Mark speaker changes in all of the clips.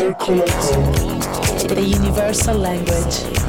Speaker 1: Circoloco.
Speaker 2: The universal language.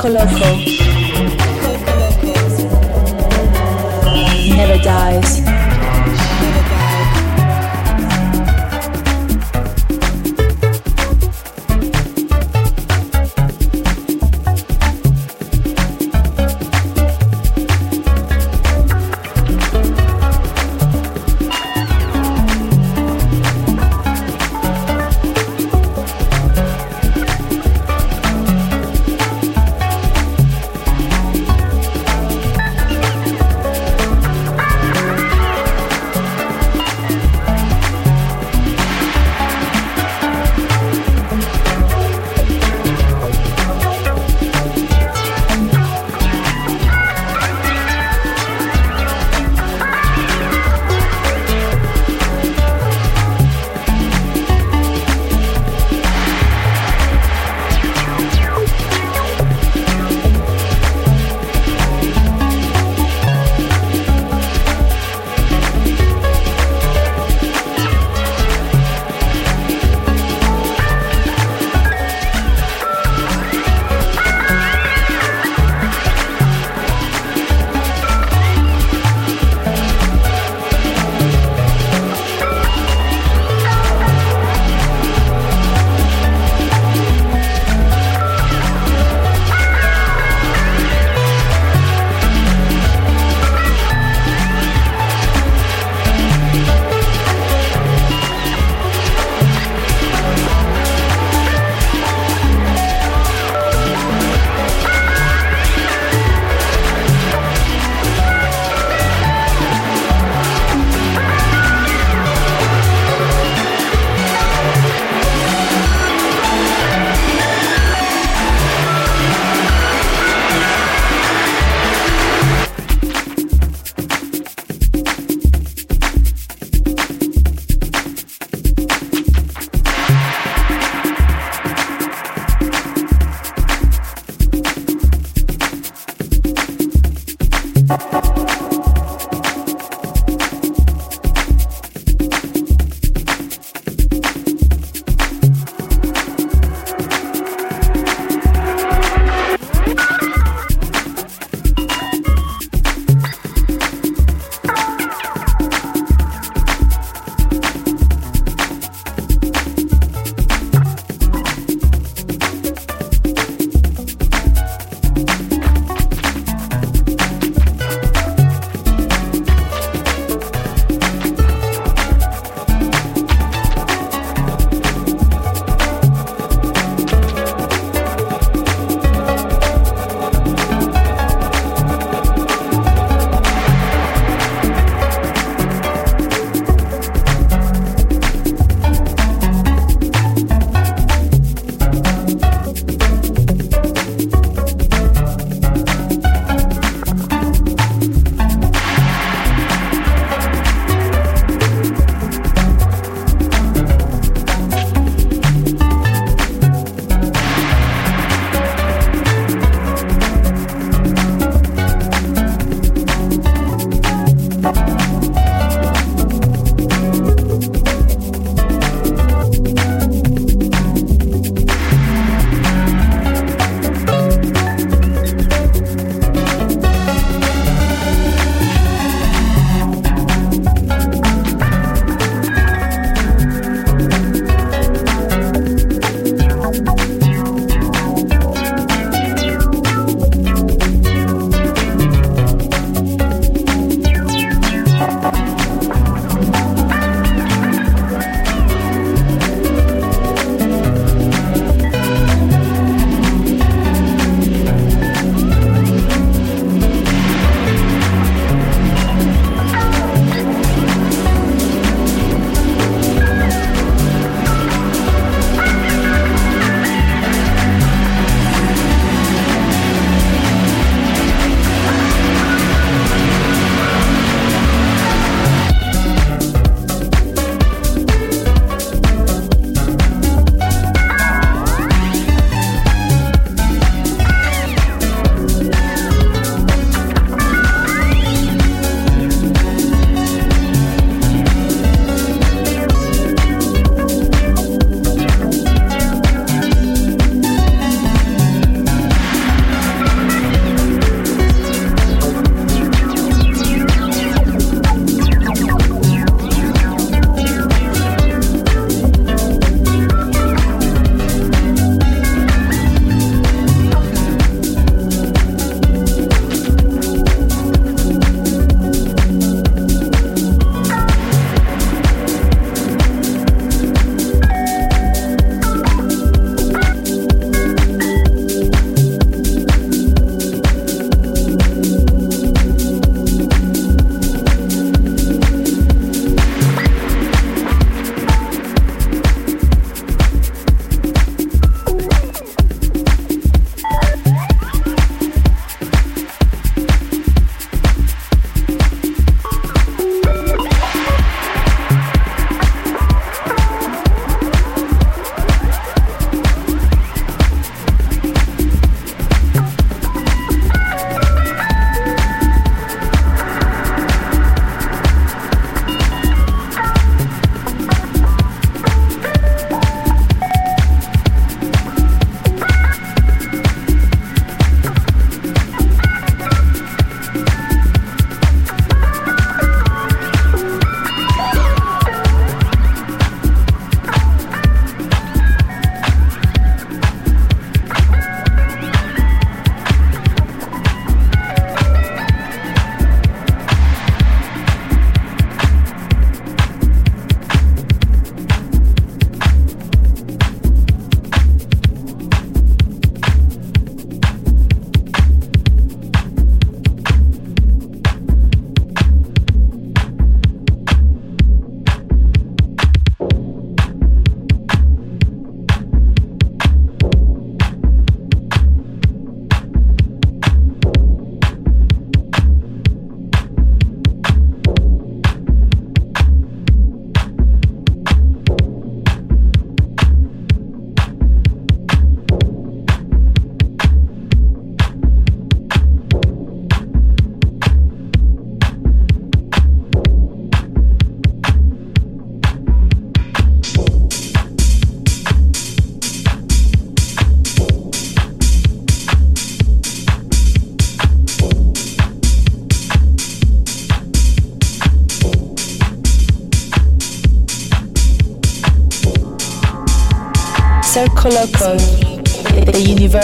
Speaker 2: Coloco.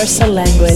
Speaker 2: Universal language.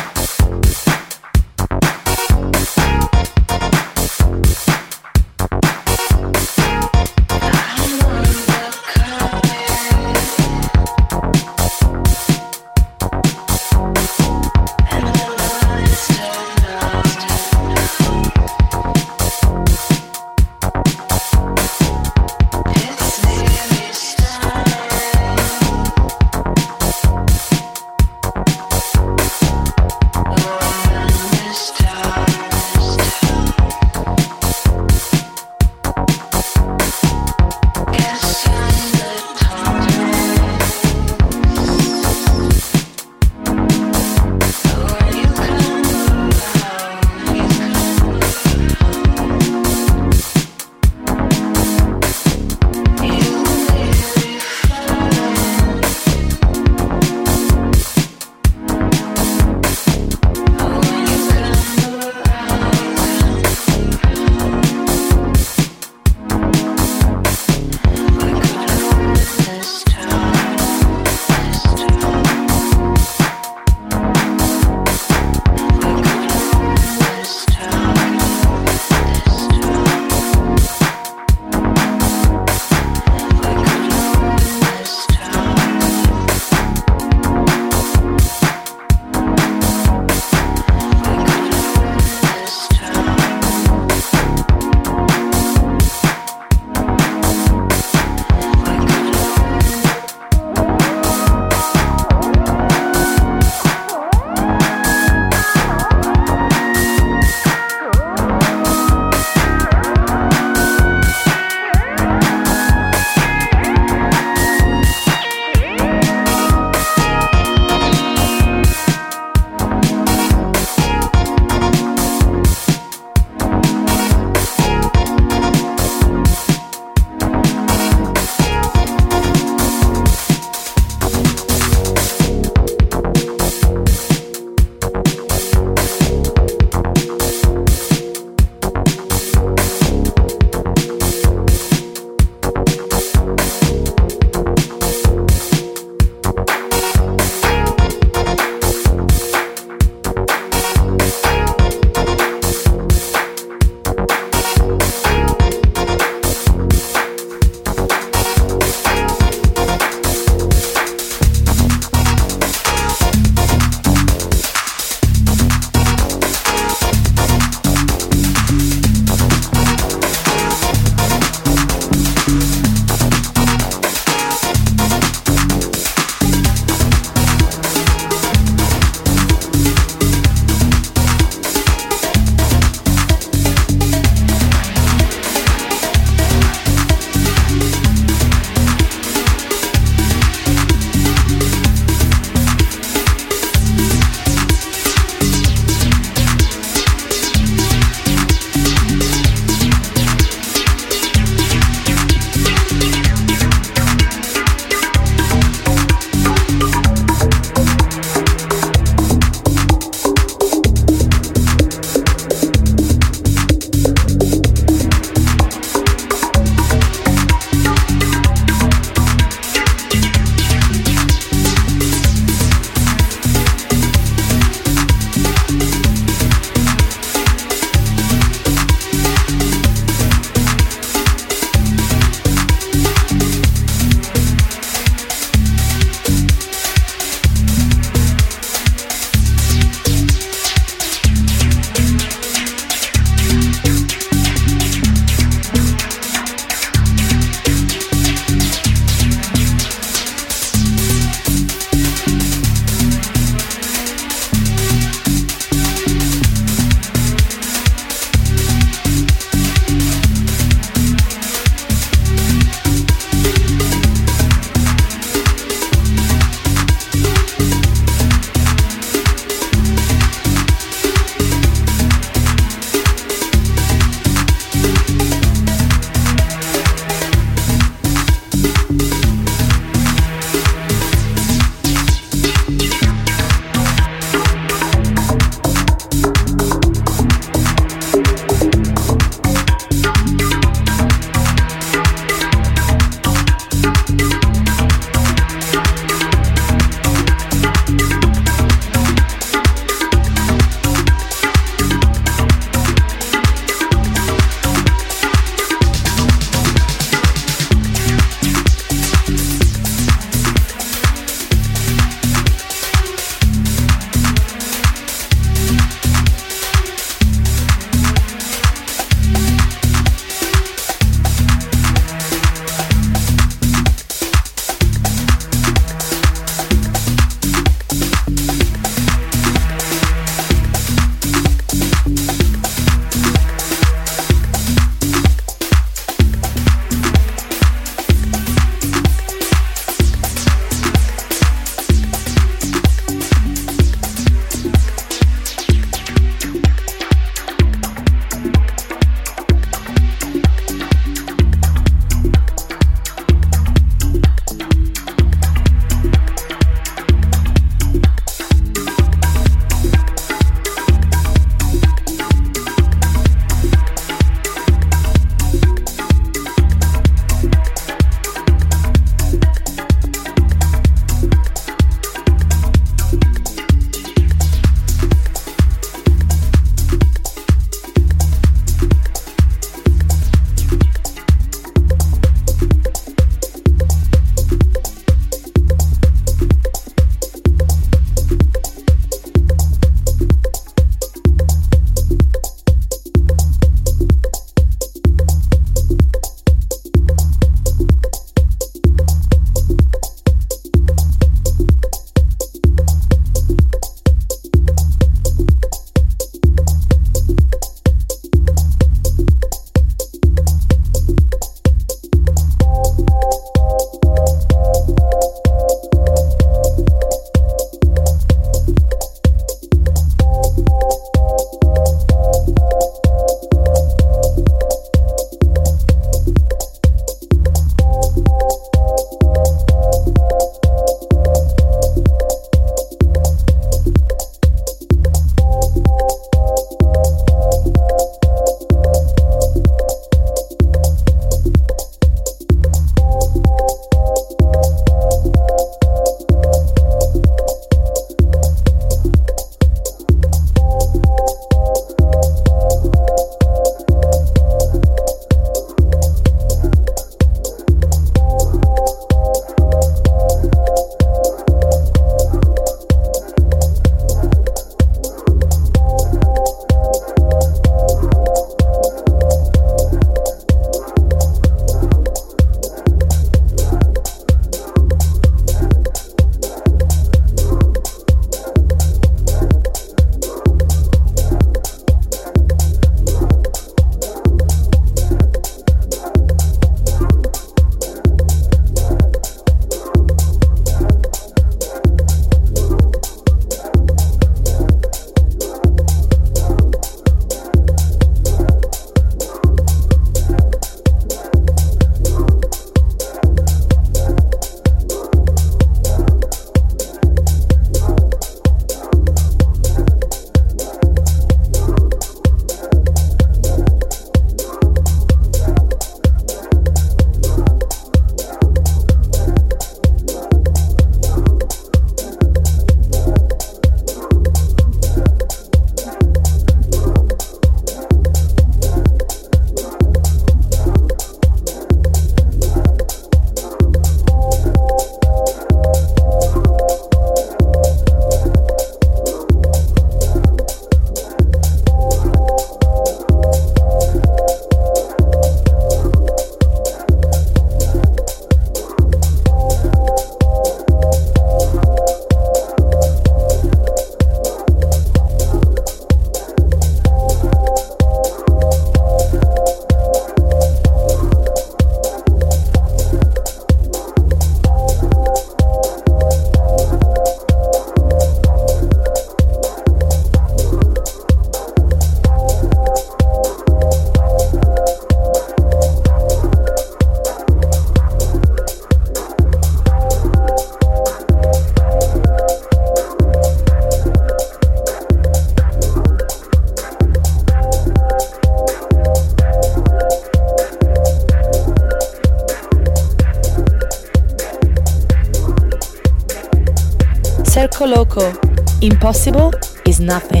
Speaker 2: Impossible is nothing.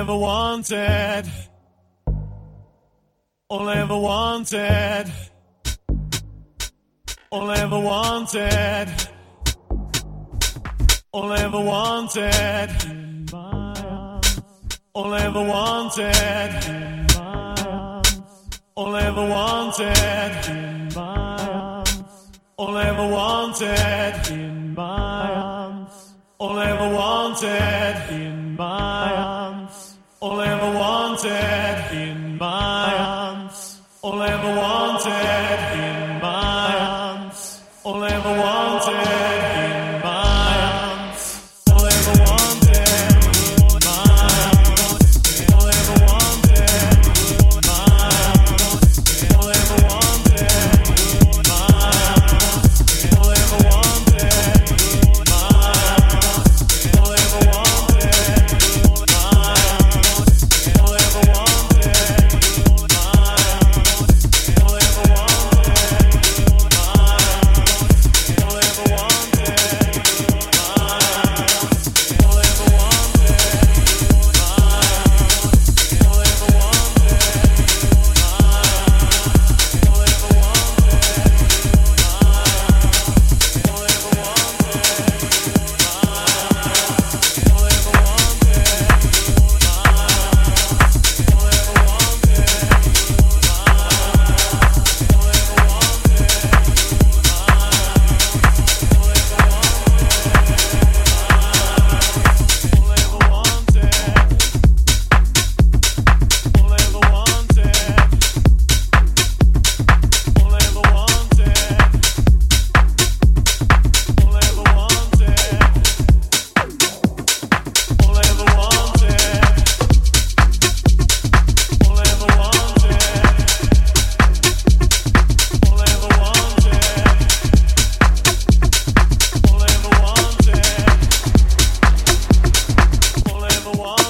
Speaker 2: Ever wanted, all I ever wanted, all I ever wanted, all I ever wanted. All I ever wanted, all I ever wanted, all I ever wanted, all I ever wanted, the one.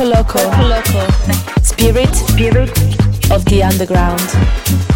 Speaker 2: Circo Loco, Spirit, Spirit of the Underground.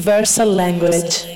Speaker 2: Universal language.